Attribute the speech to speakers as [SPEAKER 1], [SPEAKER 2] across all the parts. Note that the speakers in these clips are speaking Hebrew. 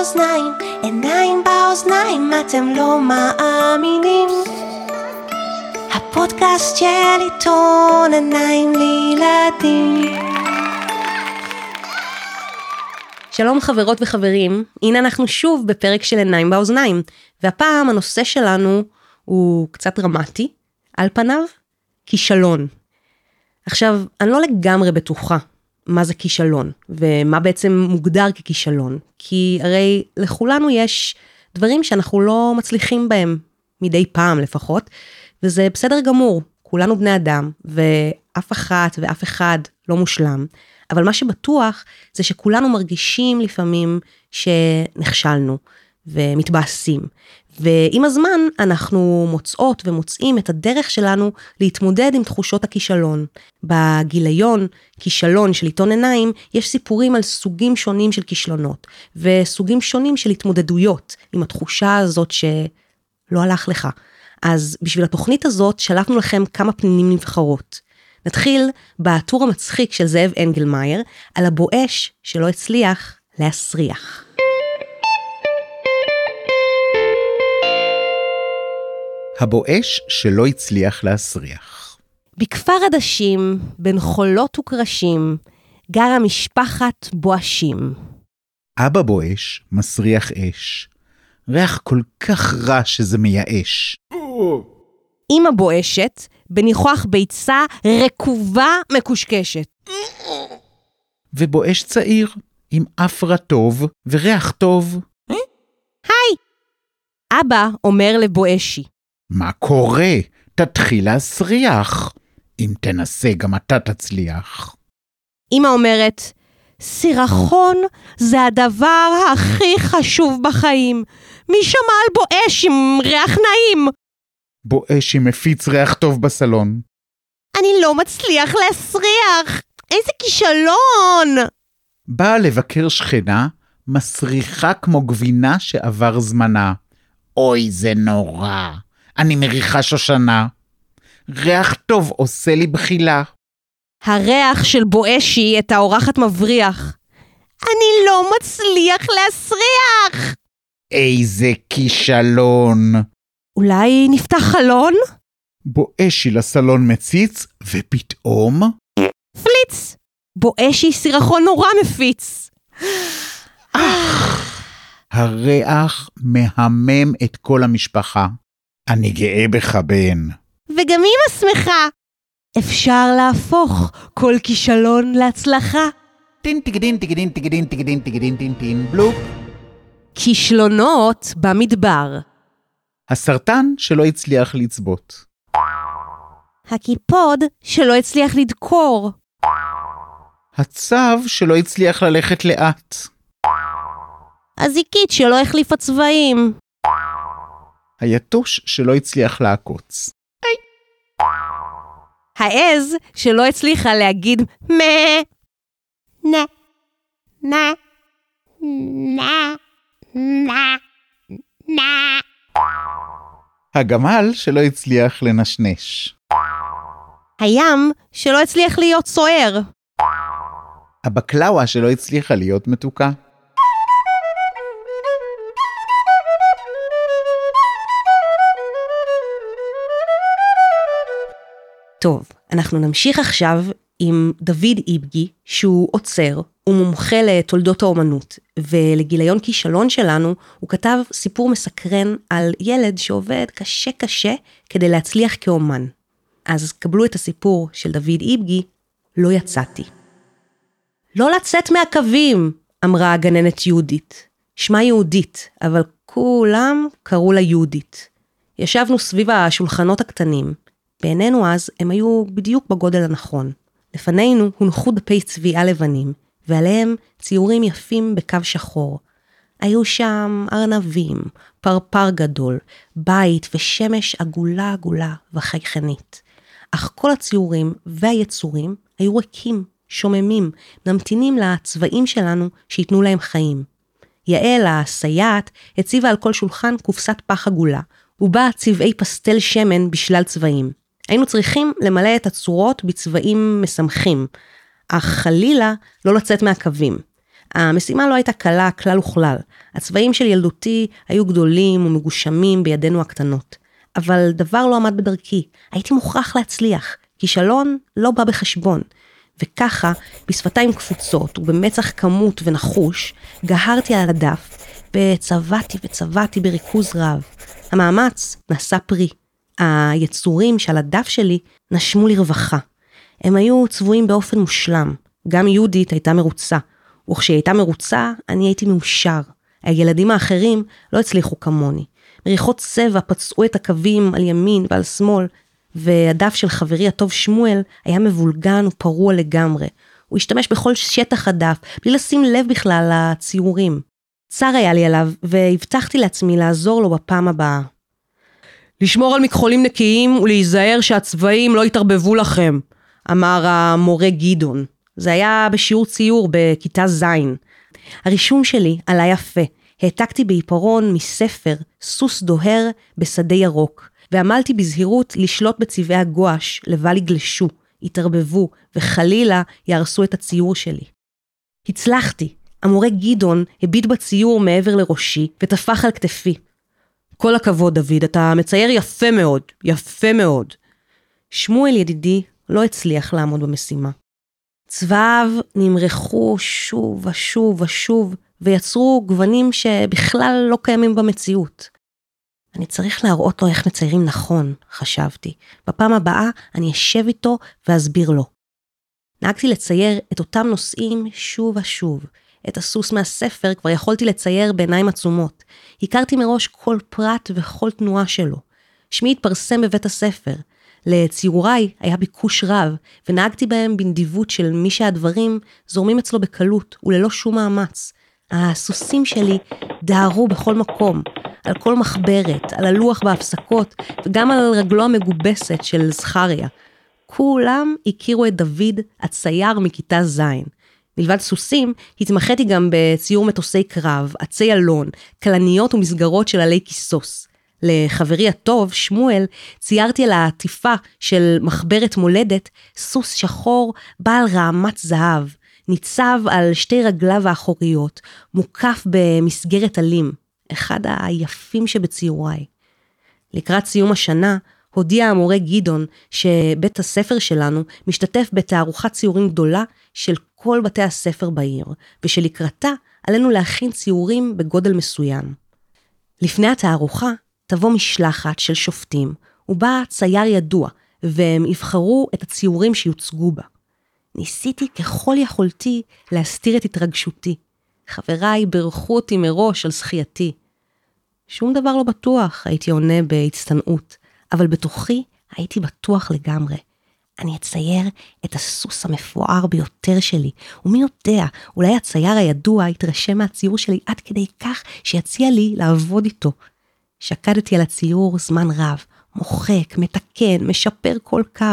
[SPEAKER 1] באוזניים, עיניים באוזניים, אתם לא מאמינים. הפודקאסט של עיתון עיניים לילדים.
[SPEAKER 2] שלום חברות וחברים, הנה אנחנו שוב בפרק של עיניים באוזניים, והפעם הנושא שלנו הוא קצת דרמטי, על פניו, כישלון. עכשיו, אני לא לגמרי בטוחה מה זה כישלון, ומה בעצם מוגדר ככישלון, כי הרי לכולנו יש דברים שאנחנו לא מצליחים בהם, מדי פעם לפחות, וזה בסדר גמור, כולנו בני אדם, ואף אחת ואף אחד לא מושלם, אבל מה שבטוח זה שכולנו מרגישים לפעמים שנכשלנו ומתבאסים. ועם הזמן אנחנו מוצאות ומוצאים את הדרך שלנו להתמודד עם תחושות הכישלון. בגיליון, כישלון של עיתון עיניים, יש סיפורים על סוגים שונים של כישלונות, וסוגים שונים של התמודדויות עם התחושה הזאת שלא הלך לך. אז בשביל התוכנית הזאת שלפנו לכם כמה פנינים נבחרות. נתחיל בטור המצחיק של זאב אנגלמאייר על הבואש שלא הצליח להסריח.
[SPEAKER 3] הבואש שלא הצליח להסריח.
[SPEAKER 2] בכפר עדשים, בין חולות וקרשים, גרה משפחת בואשים.
[SPEAKER 3] אבא בואש מסריח אש. ריח כל כך רע שזה מייאש.
[SPEAKER 2] אמא בואשת, בניחוח ביצה רקובה מקושקשת.
[SPEAKER 3] ובואש צעיר, עם אפרה טוב וריח טוב.
[SPEAKER 2] היי! אבא אומר לבואשי,
[SPEAKER 3] מה קורה? תתחיל להסריח. אם תנסה, גם אתה תצליח.
[SPEAKER 2] אמא אומרת, סירחון זה הדבר הכי חשוב בחיים. מי שמע על בואש עם ריח נעים?
[SPEAKER 3] בואש עם מפיץ ריח טוב בסלון.
[SPEAKER 2] אני לא מצליח להסריח! איזה כישלון!
[SPEAKER 3] באה לבקר שכנה, מסריחה כמו גבינה שעבר זמנה. אוי, זה נורא. אני מריחה שושנה. ריח טוב עושה לי בחילה.
[SPEAKER 2] הריח של בואשי את האורחת מבריח. אני לא מצליח להסריח!
[SPEAKER 3] איזה כישלון.
[SPEAKER 2] אולי נפתח חלון?
[SPEAKER 3] בואשי לסלון מציץ, ופתאום...
[SPEAKER 2] פליץ! בואשי סירחון נורא מפיץ.
[SPEAKER 3] הריח מהמם את כל המשפחה. אני גאה בך, בן.
[SPEAKER 2] וגם אמא שמחה. אפשר להפוך כל כישלון להצלחה.
[SPEAKER 3] טין טיגדין טיגדין טיגדין טיגדין טיגדין טין טין בלופ.
[SPEAKER 2] כישלונות במדבר.
[SPEAKER 3] הסרטן שלא הצליח לצבות.
[SPEAKER 2] הקיפוד שלא הצליח לדקור.
[SPEAKER 3] הצב שלא הצליח ללכת לאט.
[SPEAKER 2] הזיקית שלא החליפה צבעים.
[SPEAKER 3] היתוש שלא הצליח לעקוץ.
[SPEAKER 2] העז שלא הצליחה להגיד מה. נה. נה. נה. נה. נה.
[SPEAKER 3] הגמל שלא הצליח לנשנש.
[SPEAKER 2] הים שלא הצליח להיות סוער.
[SPEAKER 3] הבקלאווה שלא הצליחה להיות מתוקה.
[SPEAKER 2] טוב, אנחנו נמשיך עכשיו עם דוד איבגי, שהוא עוצר, הוא מומחה לתולדות האומנות, ולגיליון כישלון שלנו, הוא כתב סיפור מסקרן על ילד שעובד קשה קשה כדי להצליח כאומן. אז קבלו את הסיפור של דוד איבגי, לא יצאתי. לא לצאת מהקווים, אמרה הגננת יהודית. שמה יהודית, אבל כולם קראו לה יהודית. ישבנו סביב השולחנות הקטנים, בעינינו אז הם היו בדיוק בגודל הנכון. לפנינו הונחו דפי צביעה לבנים, ועליהם ציורים יפים בקו שחור. היו שם ארנבים, פרפר גדול, בית ושמש עגולה עגולה וחייכנית. אך כל הציורים והיצורים היו ריקים, שוממים, ממתינים לצבעים שלנו שייתנו להם חיים. יעל, הסייעת, הציבה על כל שולחן קופסת פח עגולה, ובה צבעי פסטל שמן בשלל צבעים. היינו צריכים למלא את הצורות בצבעים משמחים, אך חלילה לא לצאת מהקווים. המשימה לא הייתה קלה כלל וכלל. הצבעים של ילדותי היו גדולים ומגושמים בידינו הקטנות. אבל דבר לא עמד בדרכי, הייתי מוכרח להצליח. כישלון לא בא בחשבון. וככה, בשפתיים קפוצות ובמצח כמות ונחוש, גהרתי על הדף, וצבעתי וצבעתי בריכוז רב. המאמץ נשא פרי. היצורים שעל הדף שלי נשמו לרווחה. הם היו צבועים באופן מושלם. גם יהודית הייתה מרוצה, וכשהיא הייתה מרוצה, אני הייתי מאושר. הילדים האחרים לא הצליחו כמוני. מריחות צבע פצעו את הקווים על ימין ועל שמאל, והדף של חברי הטוב שמואל היה מבולגן ופרוע לגמרי. הוא השתמש בכל שטח הדף, בלי לשים לב בכלל לציורים. צר היה לי עליו, והבטחתי לעצמי לעזור לו בפעם הבאה. לשמור על מכחולים נקיים ולהיזהר שהצבעים לא יתערבבו לכם, אמר המורה גדעון. זה היה בשיעור ציור בכיתה ז'. הרישום שלי עלה יפה. העתקתי בעיפרון מספר סוס דוהר בשדה ירוק, ועמלתי בזהירות לשלוט בצבעי הגואש לבל יגלשו, יתערבבו, וחלילה יהרסו את הציור שלי. הצלחתי. המורה גדעון הביט בציור מעבר לראשי וטפח על כתפי. כל הכבוד, דוד, אתה מצייר יפה מאוד, יפה מאוד. שמואל ידידי לא הצליח לעמוד במשימה. צבעיו נמרחו שוב ושוב ושוב, ויצרו גוונים שבכלל לא קיימים במציאות. אני צריך להראות לו איך מציירים נכון, חשבתי. בפעם הבאה אני אשב איתו ואסביר לו. נהגתי לצייר את אותם נושאים שוב ושוב. את הסוס מהספר כבר יכולתי לצייר בעיניים עצומות. הכרתי מראש כל פרט וכל תנועה שלו. שמי התפרסם בבית הספר. לציוריי היה ביקוש רב, ונהגתי בהם בנדיבות של מי שהדברים זורמים אצלו בקלות וללא שום מאמץ. הסוסים שלי דהרו בכל מקום, על כל מחברת, על הלוח בהפסקות, וגם על רגלו המגובסת של זכריה. כולם הכירו את דוד, הצייר מכיתה ז'. מלבד סוסים, התמחיתי גם בציור מטוסי קרב, עצי אלון, כלניות ומסגרות של עלי כיסוס. לחברי הטוב, שמואל, ציירתי על העטיפה של מחברת מולדת סוס שחור בעל רעמת זהב, ניצב על שתי רגליו האחוריות, מוקף במסגרת עלים, אחד היפים שבציוריי. לקראת סיום השנה, הודיע המורה גדעון שבית הספר שלנו משתתף בתערוכת ציורים גדולה של כל בתי הספר בעיר, ושלקראתה עלינו להכין ציורים בגודל מסוים. לפני התערוכה תבוא משלחת של שופטים, ובה צייר ידוע, והם יבחרו את הציורים שיוצגו בה. ניסיתי ככל יכולתי להסתיר את התרגשותי. חבריי בירכו אותי מראש על זכייתי. שום דבר לא בטוח, הייתי עונה בהצטנעות, אבל בתוכי הייתי בטוח לגמרי. אני אצייר את הסוס המפואר ביותר שלי, ומי יודע, אולי הצייר הידוע יתרשם מהציור שלי עד כדי כך שיציע לי לעבוד איתו. שקדתי על הציור זמן רב, מוחק, מתקן, משפר כל קו.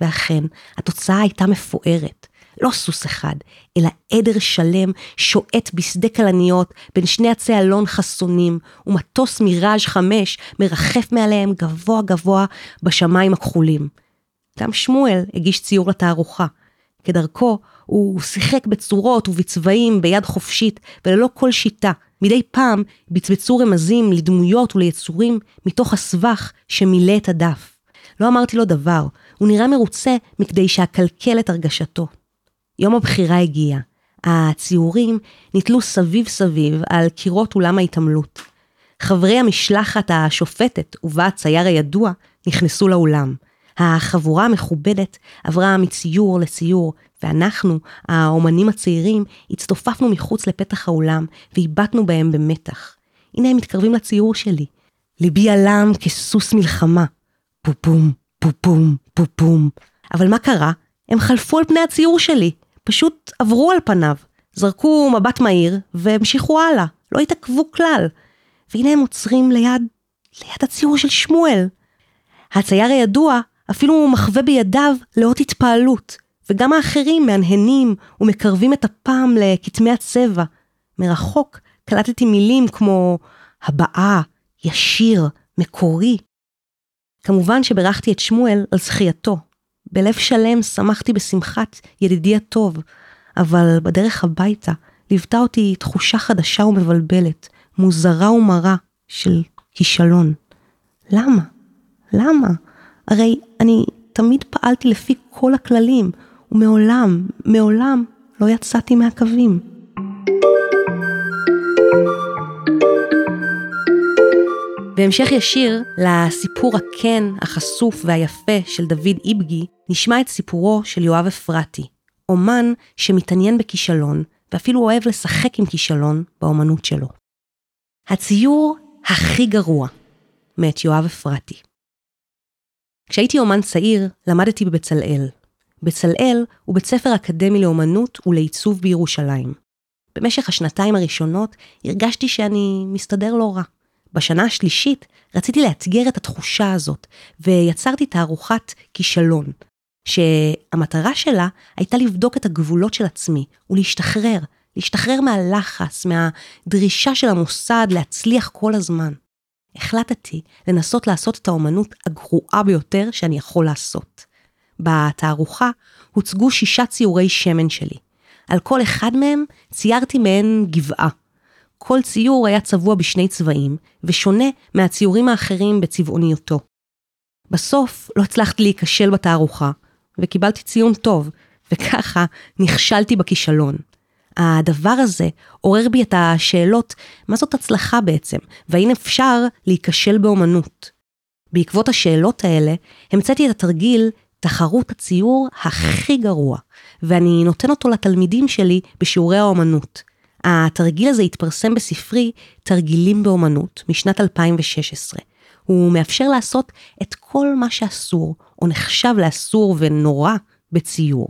[SPEAKER 2] ואכן, התוצאה הייתה מפוארת. לא סוס אחד, אלא עדר שלם שועט בשדה כלניות בין שני עצי אלון חסונים, ומטוס מיראז' חמש מרחף מעליהם גבוה גבוה בשמיים הכחולים. גם שמואל הגיש ציור לתערוכה. כדרכו, הוא שיחק בצורות ובצבעים ביד חופשית וללא כל שיטה. מדי פעם בצבצו רמזים לדמויות וליצורים מתוך הסבך שמילא את הדף. לא אמרתי לו דבר, הוא נראה מרוצה מכדי שאקלקל את הרגשתו. יום הבחירה הגיע. הציורים נתלו סביב סביב על קירות אולם ההתעמלות. חברי המשלחת השופטת ובה הצייר הידוע נכנסו לאולם. החבורה המכובדת עברה מציור לציור, ואנחנו, האומנים הצעירים, הצטופפנו מחוץ לפתח האולם והבטנו בהם במתח. הנה הם מתקרבים לציור שלי. ליבי עלם כסוס מלחמה. פופום, פופום, פופום. אבל מה קרה? הם חלפו על פני הציור שלי. פשוט עברו על פניו. זרקו מבט מהיר והמשיכו הלאה. לא התעכבו כלל. והנה הם עוצרים ליד, ליד הציור של שמואל. הצייר הידוע אפילו מחווה בידיו לאות התפעלות, וגם האחרים מהנהנים ומקרבים את הפעם לכתמי הצבע. מרחוק קלטתי מילים כמו הבעה, ישיר, מקורי. כמובן שברכתי את שמואל על זכייתו. בלב שלם שמחתי בשמחת ידידי הטוב, אבל בדרך הביתה, ליוותה אותי תחושה חדשה ומבלבלת, מוזרה ומרה של כישלון. למה? למה? הרי אני תמיד פעלתי לפי כל הכללים, ומעולם, מעולם לא יצאתי מהקווים. בהמשך ישיר לסיפור הכן, החשוף והיפה של דוד איבגי, נשמע את סיפורו של יואב אפרתי, אומן שמתעניין בכישלון, ואפילו אוהב לשחק עם כישלון באומנות שלו. הציור הכי גרוע, מאת יואב אפרתי. כשהייתי אומן צעיר, למדתי בבצלאל. בצלאל הוא בית ספר אקדמי לאומנות ולעיצוב בירושלים. במשך השנתיים הראשונות הרגשתי שאני מסתדר לא רע. בשנה השלישית רציתי לאתגר את התחושה הזאת, ויצרתי תערוכת כישלון, שהמטרה שלה הייתה לבדוק את הגבולות של עצמי ולהשתחרר, להשתחרר מהלחץ, מהדרישה של המוסד להצליח כל הזמן. החלטתי לנסות לעשות את האומנות הגרועה ביותר שאני יכול לעשות. בתערוכה הוצגו שישה ציורי שמן שלי. על כל אחד מהם ציירתי מעין גבעה. כל ציור היה צבוע בשני צבעים, ושונה מהציורים האחרים בצבעוניותו. בסוף לא הצלחתי להיכשל בתערוכה, וקיבלתי ציון טוב, וככה נכשלתי בכישלון. הדבר הזה עורר בי את השאלות, מה זאת הצלחה בעצם, והאם אפשר להיכשל באומנות. בעקבות השאלות האלה, המצאתי את התרגיל תחרות הציור הכי גרוע, ואני נותן אותו לתלמידים שלי בשיעורי האומנות. התרגיל הזה התפרסם בספרי תרגילים באומנות משנת 2016. הוא מאפשר לעשות את כל מה שאסור, או נחשב לאסור ונורא, בציור.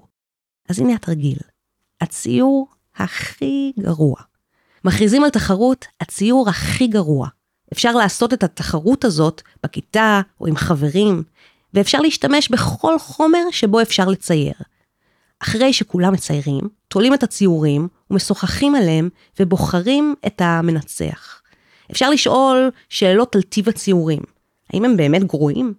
[SPEAKER 2] אז הנה התרגיל. הציור הכי גרוע. מכריזים על תחרות הציור הכי גרוע. אפשר לעשות את התחרות הזאת בכיתה או עם חברים, ואפשר להשתמש בכל חומר שבו אפשר לצייר. אחרי שכולם מציירים, תולים את הציורים ומשוחחים עליהם ובוחרים את המנצח. אפשר לשאול שאלות על טיב הציורים. האם הם באמת גרועים?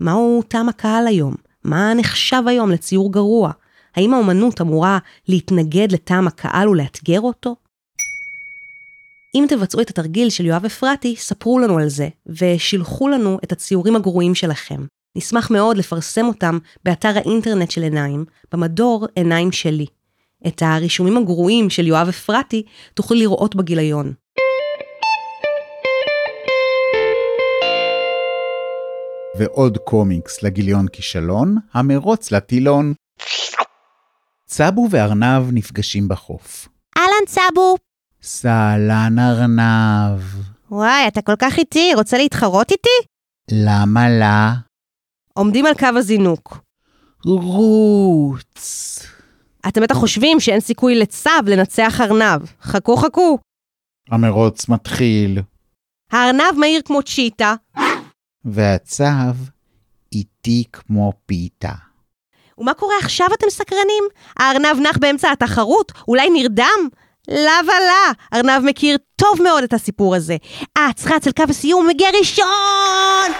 [SPEAKER 2] מהו טעם הקהל היום? מה נחשב היום לציור גרוע? האם האומנות אמורה להתנגד לטעם הקהל ולאתגר אותו? אם תבצעו את התרגיל של יואב אפרתי, ספרו לנו על זה, ושילחו לנו את הציורים הגרועים שלכם. נשמח מאוד לפרסם אותם באתר האינטרנט של עיניים, במדור עיניים שלי. את הרישומים הגרועים של יואב אפרתי תוכלו לראות בגיליון.
[SPEAKER 3] ועוד קומיקס לגיליון כישלון, המרוץ לטילון. צבו וארנב נפגשים בחוף.
[SPEAKER 1] אהלן צבו.
[SPEAKER 3] סהלן ארנב.
[SPEAKER 1] וואי, אתה כל כך איטי, רוצה להתחרות איתי?
[SPEAKER 3] למה לה?
[SPEAKER 2] עומדים על קו הזינוק.
[SPEAKER 3] רוץ.
[SPEAKER 2] אתם בטח חושבים שאין סיכוי לצב לנצח ארנב. חכו חכו.
[SPEAKER 3] המרוץ מתחיל,
[SPEAKER 2] הארנב מהיר כמו צ'יטה,
[SPEAKER 3] והצב איטי כמו פיתה.
[SPEAKER 2] ומה קורה עכשיו אתם סקרנים? הארנב נח באמצע התחרות? אולי נרדם? לה ולה, ארנב מכיר טוב מאוד את הסיפור הזה. אץ רץ אל קו הסיום ומגיע ראשון!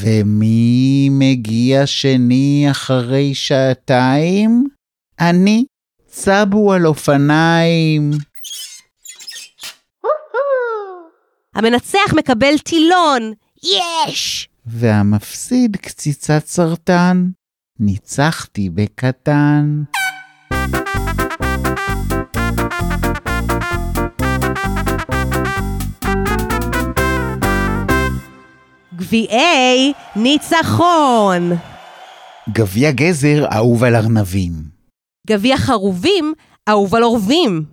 [SPEAKER 3] ומי מגיע שני אחרי שעתיים? אני, צבו על אופניים.
[SPEAKER 2] המנצח מקבל טילון! יש!
[SPEAKER 3] והמפסיד קציצת סרטן. ניצחתי בקטן.
[SPEAKER 2] גביעי ניצחון!
[SPEAKER 3] גביע גזר אהוב על ארנבים.
[SPEAKER 2] גביע חרובים, אהוב על עורבים.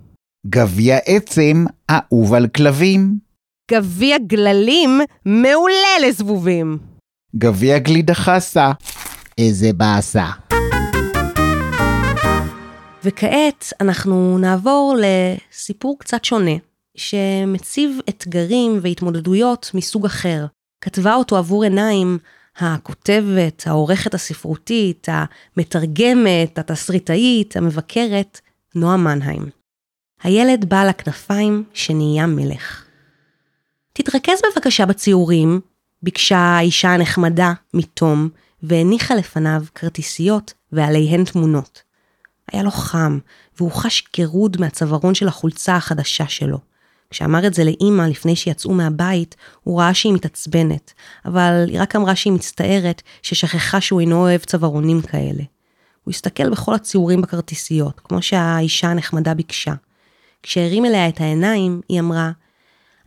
[SPEAKER 3] גביע עצם אהוב על כלבים.
[SPEAKER 2] גביע גללים, מעולה לזבובים.
[SPEAKER 3] גביע גלידה חסה. איזה באסה.
[SPEAKER 2] וכעת אנחנו נעבור לסיפור קצת שונה, שמציב אתגרים והתמודדויות מסוג אחר. כתבה אותו עבור עיניים הכותבת, העורכת הספרותית, המתרגמת, התסריטאית, המבקרת, נועה מנהיים. הילד בעל הכנפיים שנהיה מלך. תתרכז בבקשה בציורים, ביקשה האישה הנחמדה מתום, והניחה לפניו כרטיסיות ועליהן תמונות. היה לו חם, והוא חש גירוד מהצווארון של החולצה החדשה שלו. כשאמר את זה לאימא לפני שיצאו מהבית, הוא ראה שהיא מתעצבנת, אבל היא רק אמרה שהיא מצטערת ששכחה שהוא אינו אוהב צווארונים כאלה. הוא הסתכל בכל הציורים בכרטיסיות, כמו שהאישה הנחמדה ביקשה. כשהרים אליה את העיניים, היא אמרה,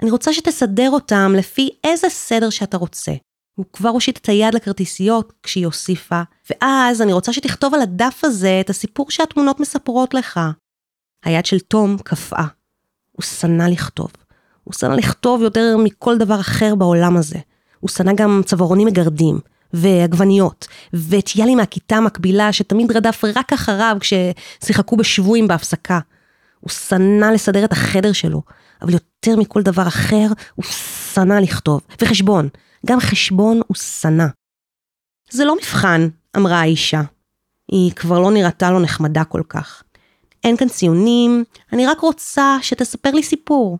[SPEAKER 2] אני רוצה שתסדר אותם לפי איזה סדר שאתה רוצה. הוא כבר הושיט את היד לכרטיסיות כשהיא הוסיפה, ואז אני רוצה שתכתוב על הדף הזה את הסיפור שהתמונות מספרות לך. היד של תום קפאה. הוא שנא לכתוב. הוא שנא לכתוב יותר מכל דבר אחר בעולם הזה. הוא שנא גם צווארונים מגרדים, ועגבניות, ואת יאלי מהכיתה המקבילה שתמיד רדף רק אחריו כששיחקו בשבויים בהפסקה. הוא שנא לסדר את החדר שלו, אבל יותר מכל דבר אחר, הוא שנא לכתוב. וחשבון, גם חשבון הוא שנא. זה לא מבחן, אמרה האישה. היא כבר לא נראתה לו נחמדה כל כך. אין כאן ציונים, אני רק רוצה שתספר לי סיפור.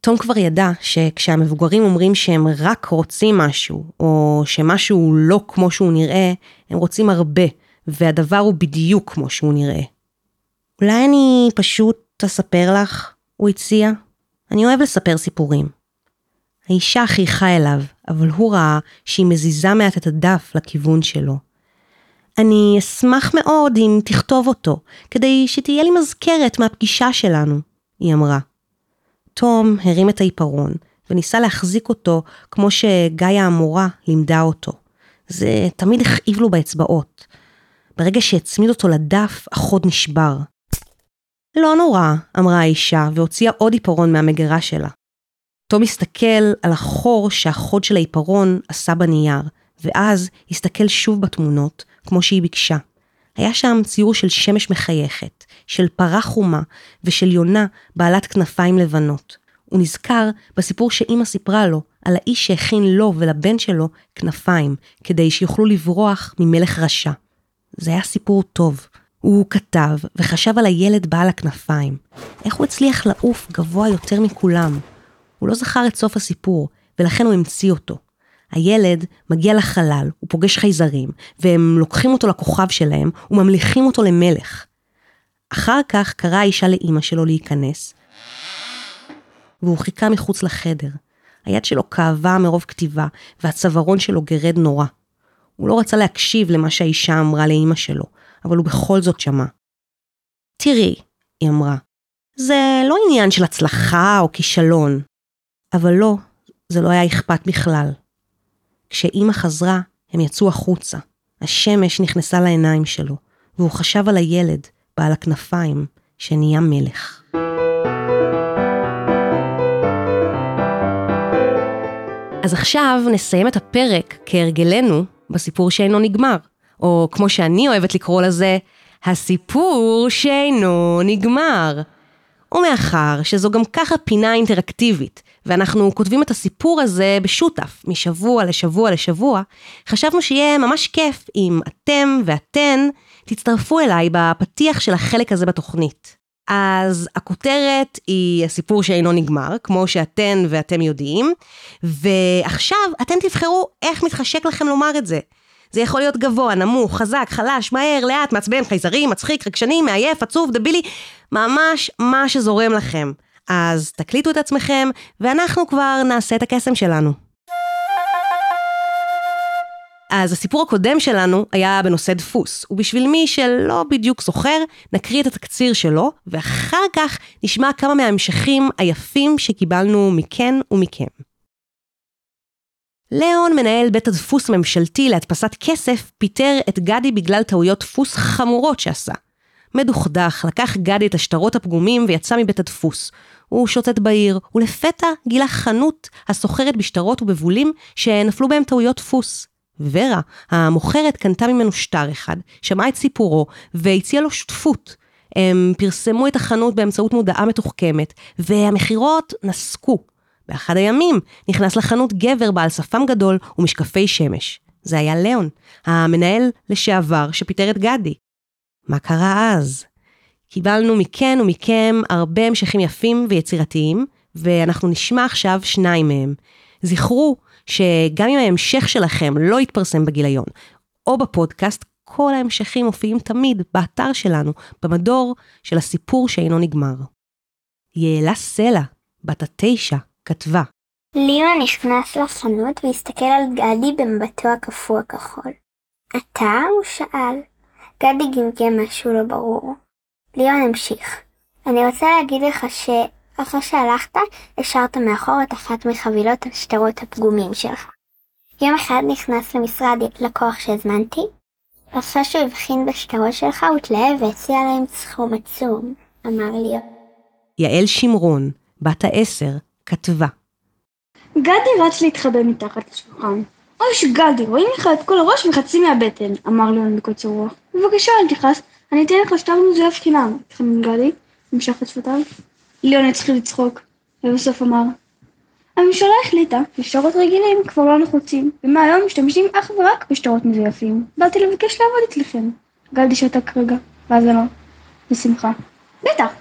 [SPEAKER 2] תום כבר ידע שכשהמבוגרים אומרים שהם רק רוצים משהו, או שמשהו לא כמו שהוא נראה, הם רוצים הרבה, והדבר הוא בדיוק כמו שהוא נראה. אולי אני פשוט אספר לך? הוא הציע. אני אוהב לספר סיפורים. האישה חייכה אליו, אבל הוא ראה שהיא מזיזה מעט את הדף לכיוון שלו. אני אשמח מאוד אם תכתוב אותו, כדי שתהיה לי מזכרת מהפגישה שלנו, היא אמרה. תום הרים את העיפרון, וניסה להחזיק אותו כמו שגאיה המורה לימדה אותו. זה תמיד הכאיב לו באצבעות. ברגע שהצמיד אותו לדף, החוד נשבר. לא נורא, אמרה האישה, והוציאה עוד עיפרון מהמגירה שלה. תום הסתכל על החור שהחוד של העיפרון עשה בנייר, ואז הסתכל שוב בתמונות, כמו שהיא ביקשה. היה שם ציור של שמש מחייכת, של פרה חומה ושל יונה בעלת כנפיים לבנות. הוא נזכר בסיפור שאימא סיפרה לו על האיש שהכין לו ולבן שלו כנפיים, כדי שיוכלו לברוח ממלך רשע. זה היה סיפור טוב. הוא כתב וחשב על הילד בעל הכנפיים. איך הוא הצליח לעוף גבוה יותר מכולם? הוא לא זכר את סוף הסיפור, ולכן הוא המציא אותו. הילד מגיע לחלל, הוא פוגש חייזרים, והם לוקחים אותו לכוכב שלהם וממליכים אותו למלך. אחר כך קראה האישה לאימא שלו להיכנס, והוא חיכה מחוץ לחדר. היד שלו כאבה מרוב כתיבה, והצווארון שלו גרד נורא. הוא לא רצה להקשיב למה שהאישה אמרה לאימא שלו, אבל הוא בכל זאת שמע. תראי, היא אמרה, זה לא עניין של הצלחה או כישלון. אבל לא, זה לא היה אכפת בכלל. כשאימא חזרה, הם יצאו החוצה. השמש נכנסה לעיניים שלו, והוא חשב על הילד, בעל הכנפיים, שנהיה מלך. אז עכשיו נסיים את הפרק, כהרגלנו, בסיפור שאינו נגמר. או כמו שאני אוהבת לקרוא לזה, הסיפור שאינו נגמר. ומאחר שזו גם ככה פינה אינטראקטיבית, ואנחנו כותבים את הסיפור הזה בשותף, משבוע לשבוע לשבוע, חשבנו שיהיה ממש כיף אם אתם ואתן תצטרפו אליי בפתיח של החלק הזה בתוכנית. אז הכותרת היא הסיפור שאינו נגמר, כמו שאתן ואתם יודעים, ועכשיו אתם תבחרו איך מתחשק לכם לומר את זה. זה יכול להיות גבוה, נמוך, חזק, חלש, מהר, לאט, מעצבן, חייזרי, מצחיק, רגשני, מעייף, עצוב, דבילי, ממש מה שזורם לכם. אז תקליטו את עצמכם, ואנחנו כבר נעשה את הקסם שלנו. אז הסיפור הקודם שלנו היה בנושא דפוס, ובשביל מי שלא בדיוק זוכר, נקריא את התקציר שלו, ואחר כך נשמע כמה מההמשכים היפים שקיבלנו מכן ומכם. ליאון, מנהל בית הדפוס הממשלתי להדפסת כסף, פיטר את גדי בגלל טעויות דפוס חמורות שעשה. מדוכדך, לקח גדי את השטרות הפגומים ויצא מבית הדפוס. הוא שוטט בעיר, ולפתע גילה חנות הסוחרת בשטרות ובבולים שנפלו בהם טעויות דפוס. ורה, המוכרת, קנתה ממנו שטר אחד, שמעה את סיפורו והציעה לו שותפות. הם פרסמו את החנות באמצעות מודעה מתוחכמת, והמכירות נסקו. באחד הימים נכנס לחנות גבר בעל שפם גדול ומשקפי שמש. זה היה ליאון, המנהל לשעבר שפיטר את גדי. מה קרה אז? קיבלנו מכן ומכם הרבה המשכים יפים ויצירתיים, ואנחנו נשמע עכשיו שניים מהם. זכרו שגם אם ההמשך שלכם לא יתפרסם בגיליון, או בפודקאסט, כל ההמשכים מופיעים תמיד באתר שלנו, במדור של הסיפור שאינו נגמר. יעלה סלע, בת התשע, כתבה
[SPEAKER 4] ליאון נכנס לחנות והסתכל על גדי במבטו הקפוא הכחול. אתה? הוא שאל. גדי גמגם משהו לא ברור. ליאון המשיך. אני רוצה להגיד לך שאחרי שהלכת, השארת מאחור את אחת מחבילות השטרות הפגומים שלך. יום אחד נכנס למשרד לקוח שהזמנתי, אחרי שהוא הבחין בשטרות שלך, הוא התלהב והציע להם סכום עצום, אמר ליאון.
[SPEAKER 2] יעל שמרון, בת העשר, כתבה
[SPEAKER 5] גדי רץ להתחבא מתחת לשולחן. אוי גדי, רואים לך את כל הראש וחצי מהבטן, אמר ליאון בקוצר רוח. בבקשה, אל תכעס, אני אתן לך שטר מזויף חינם. התחמם גדי, המשך את שפתיו. ליאון התחיל לצחוק, ובסוף אמר, הממשלה החליטה ששטרות רגילים כבר לא נחוצים, ומהיום משתמשים אך ורק בשטרות מזויפים. באתי לבקש לעבוד אצלכם. גלדי שתק רגע, ואז אמר, בשמחה. בטח.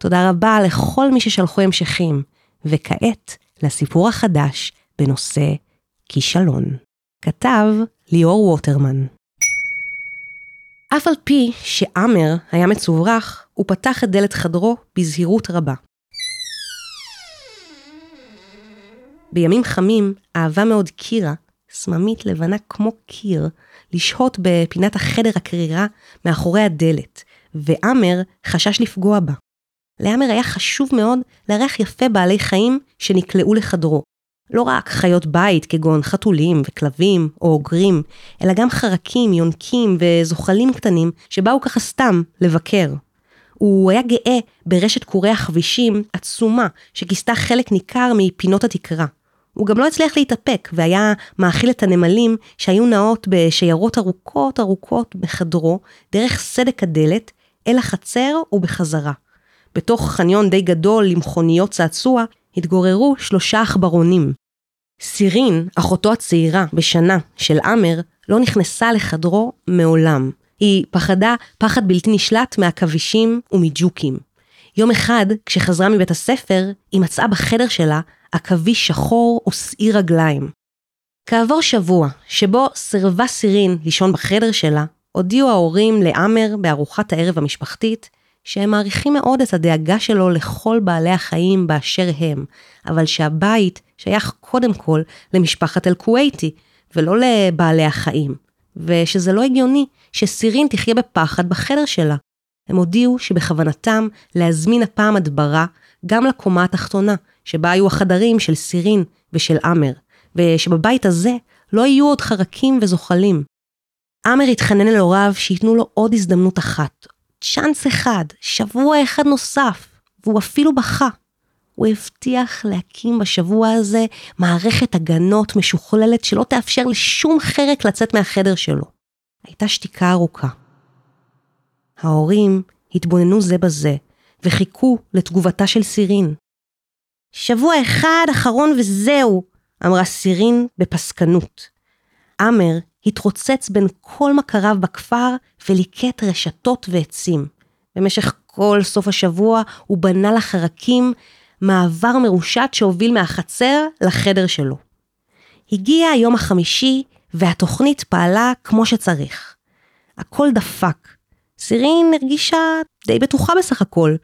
[SPEAKER 2] תודה רבה לכל מי ששלחו המשכים, וכעת לסיפור החדש בנושא כישלון. כתב ליאור ווטרמן. אף על פי שעמר היה מצוברח, הוא פתח את דלת חדרו בזהירות רבה. בימים חמים אהבה מאוד קירה, סממית לבנה כמו קיר, לשהות בפינת החדר הקרירה מאחורי הדלת, ועמר חשש לפגוע בה. לעמר היה חשוב מאוד לארח יפה בעלי חיים שנקלעו לחדרו. לא רק חיות בית כגון חתולים וכלבים או אוגרים, אלא גם חרקים, יונקים וזוחלים קטנים שבאו ככה סתם לבקר. הוא היה גאה ברשת קורי החבישים עצומה שכיסתה חלק ניכר מפינות התקרה. הוא גם לא הצליח להתאפק והיה מאכיל את הנמלים שהיו נעות בשיירות ארוכות ארוכות בחדרו, דרך סדק הדלת, אל החצר ובחזרה. בתוך חניון די גדול למכוניות צעצוע, התגוררו שלושה עכברונים. סירין, אחותו הצעירה בשנה של עמר, לא נכנסה לחדרו מעולם. היא פחדה פחד בלתי נשלט מעכבישים ומג'וקים. יום אחד, כשחזרה מבית הספר, היא מצאה בחדר שלה עכביש שחור ושעיר רגליים. כעבור שבוע, שבו סירבה סירין לישון בחדר שלה, הודיעו ההורים לעמר בארוחת הערב המשפחתית שהם מעריכים מאוד את הדאגה שלו לכל בעלי החיים באשר הם, אבל שהבית שייך קודם כל למשפחת אל-כווייתי, ולא לבעלי החיים, ושזה לא הגיוני שסירין תחיה בפחד בחדר שלה. הם הודיעו שבכוונתם להזמין הפעם הדברה גם לקומה התחתונה, שבה היו החדרים של סירין ושל עמר, ושבבית הזה לא יהיו עוד חרקים וזוחלים. עמר התחנן אל הוריו שייתנו לו עוד הזדמנות אחת, צ'אנס אחד, שבוע אחד נוסף, והוא אפילו בכה. הוא הבטיח להקים בשבוע הזה מערכת הגנות משוכללת שלא תאפשר לשום חרק לצאת מהחדר שלו. הייתה שתיקה ארוכה. ההורים התבוננו זה בזה, וחיכו לתגובתה של סירין. שבוע אחד אחרון וזהו, אמרה סירין בפסקנות. עמר התרוצץ בין כל מכריו בכפר וליקט רשתות ועצים. במשך כל סוף השבוע הוא בנה לחרקים מעבר מרושת שהוביל מהחצר לחדר שלו. הגיע היום החמישי והתוכנית פעלה כמו שצריך. הכל דפק. סירין הרגישה די בטוחה בסך הכל,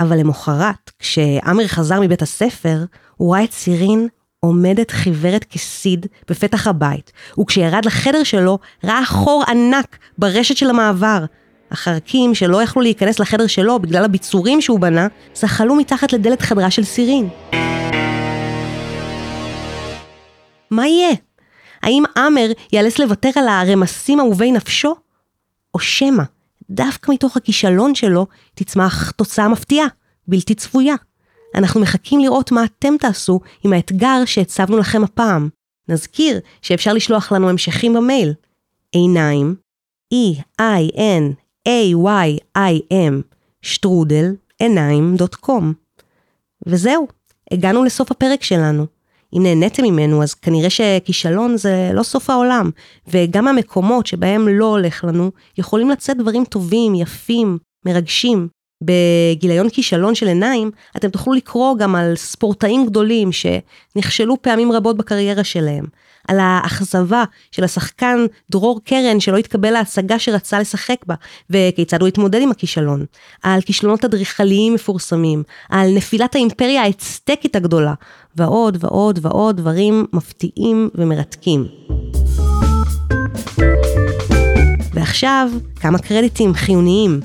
[SPEAKER 2] אבל למחרת, כשעמר חזר מבית הספר, הוא ראה את סירין עומדת חיוורת כסיד בפתח הבית, וכשירד לחדר שלו, ראה חור ענק ברשת של המעבר. החרקים שלא יכלו להיכנס לחדר שלו בגלל הביצורים שהוא בנה, זחלו מתחת לדלת חדרה של סירין. מה יהיה? האם עמר ייאלץ לוותר על הרמסים אהובי נפשו? או שמא, דווקא מתוך הכישלון שלו, תצמח תוצאה מפתיעה, בלתי צפויה. אנחנו מחכים לראות מה אתם תעשו עם האתגר שהצבנו לכם הפעם. נזכיר שאפשר לשלוח לנו המשכים במייל. עיניים, E-I-N-A-Y-I-M, שטרודל, עיניים.com. וזהו, הגענו לסוף הפרק שלנו. אם נהניתם ממנו, אז כנראה שכישלון זה לא סוף העולם, וגם המקומות שבהם לא הולך לנו, יכולים לצאת דברים טובים, יפים, מרגשים. בגיליון כישלון של עיניים, אתם תוכלו לקרוא גם על ספורטאים גדולים שנכשלו פעמים רבות בקריירה שלהם, על האכזבה של השחקן דרור קרן שלא התקבל להצגה שרצה לשחק בה, וכיצד הוא התמודד עם הכישלון, על כישלונות אדריכליים מפורסמים, על נפילת האימפריה האצטקית הגדולה, ועוד ועוד ועוד דברים מפתיעים ומרתקים. ועכשיו, כמה קרדיטים חיוניים.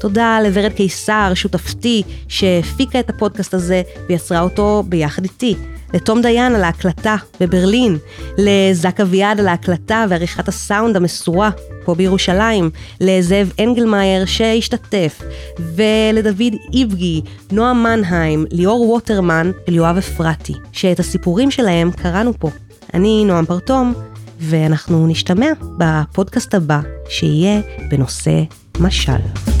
[SPEAKER 2] תודה לוורד קיסר, שותפתי, שהפיקה את הפודקאסט הזה ויצרה אותו ביחד איתי. לתום דיין על ההקלטה בברלין, לזק אביעד על ההקלטה ועריכת הסאונד המסורה פה בירושלים, לזאב אנגלמאייר שהשתתף, ולדוד איבגי, נועה מנהיים, ליאור ווטרמן וליואב אפרתי, שאת הסיפורים שלהם קראנו פה. אני נועם פרטום, ואנחנו נשתמע בפודקאסט הבא, שיהיה בנושא משל.